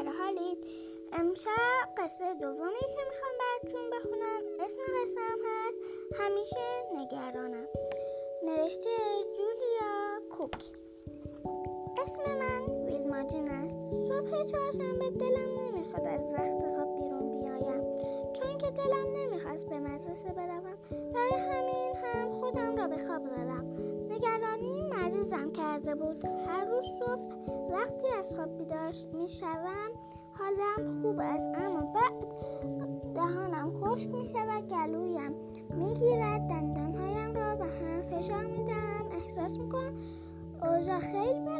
سر حالید امشب قصه دومی که می‌خوام براتون بخونم اسم قصه هست همیشه نگرانم. نوشته جولیا کوک. اسم من ویلما است. صبح چهارشنبه دلم نمی‌خواد از وقت خواب بیرون بیایم. چون که دلم نمی‌خواست به مدرسه بروم برای همین هم خودم را به خواب زدم. نگرانی مریضم کرده بود. هر روز صبح وقتی از خواب بیدار می‌شوم حالم خوب است اما بعد دهانم خشک می شود گلویم می‌گیرد دندانهایم را به هم فشار می‌دهم. احساس می‌کنم اوضاع خیلی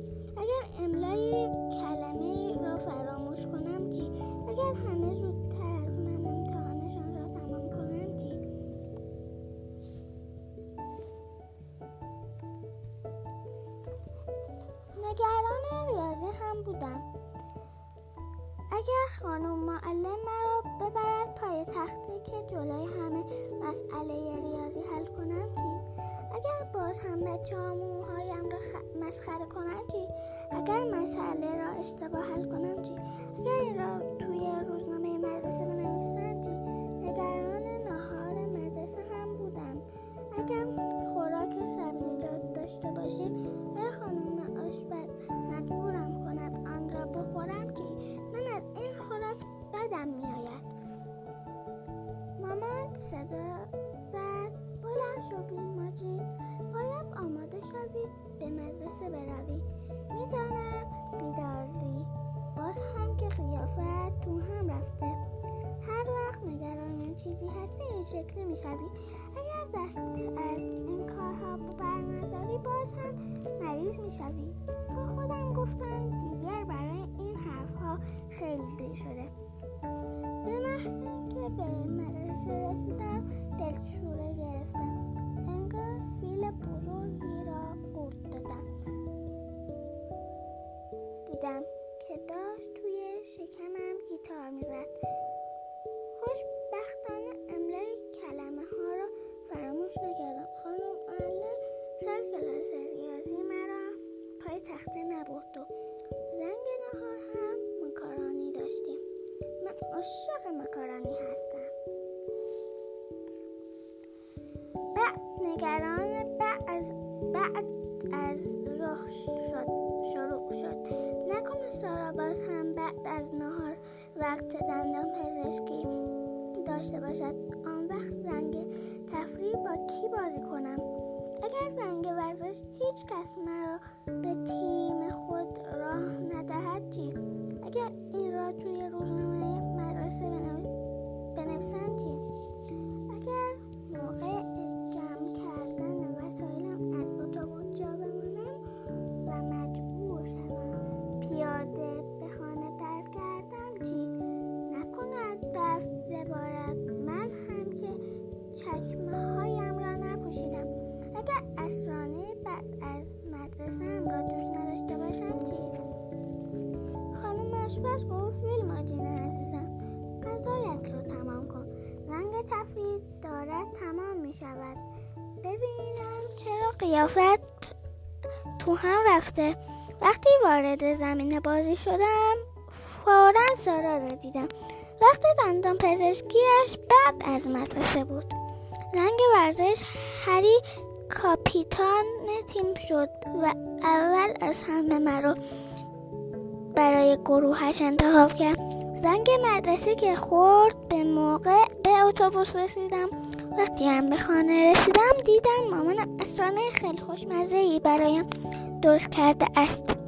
بودم اگر املای کلمه را فراموش کنم چی؟ اگر همه زودتر از من امتحانشان را تمام کنم چی؟ نگران ریاضی هم بودم. اگر خانم معلم مرا ببرد پای تخته که جلوی همه مسئله ریاضی حل کنم چی؟ اگر باز هم بچه ها موهایم را خ... مسخره کنم چی اگر مسئله را اشتباه حل کنم چی؟ اگر این را توی روزنامه مدرسه بنویسم چی؟ نگران ناهار مدرسه هم بودم. اگر خوراک سبزیجات داشته باشیم ای خانم آشپز مجبورم کند آن را بخورم چی من از این خوراک بدم میآید تو هم رفته. هر وقت نگران چیزی هستی این شکلی می‌شوی. اگر دست از این کارها بر نداری باز هم مریض می‌شوی. با خودم گفتم دیگر برای این حرفها خیلی دیر شده. به محض اینکه به مدرسه رسیدم دلشوره گرفتم. انگار فیل بزرگی را قورت دادم. دیدم که داشت شکمم گیتار می‌زد. خوشبختانه املای کلمه ها را فراموش نکردم. خانم معلم سر کلاس ریاضی مرا پای تخته نبرد و زنگ نهار هم مکارانی داشتیم. من عاشق مکارانی هستم. بعد از راه شد شروع شد. نکنه سارا باز هم بعد از نهار وقت دندان پزشکی داشته باشد. آن وقت زنگ تفریح با کی بازی کنم؟ اگر زنگ ورزش هیچ کس مرا به تیم بعد از مدرسه هم را دوست نداشته باشم چی؟ خانم آشپز گفت ویلماجین عزیزم. غذایت رو تمام کن. رنگ تفریح دارد تمام می شود ببینم چرا قیافت تو هم رفته. وقتی وارد زمین بازی شدم فورا سارا را دیدم. وقتی دندان پزشکیش بعد از مدرسه بود. رنگ ورزش هری کاپیتان تیم شد و اول از همه مرا برای گروهش انتخاب کرد. زنگ مدرسه که خورد به موقع به اتوبوس رسیدم. وقتی هم به خانه رسیدم دیدم مامانم اسرانه خیلی خوشمزه ای برایم درست کرده است.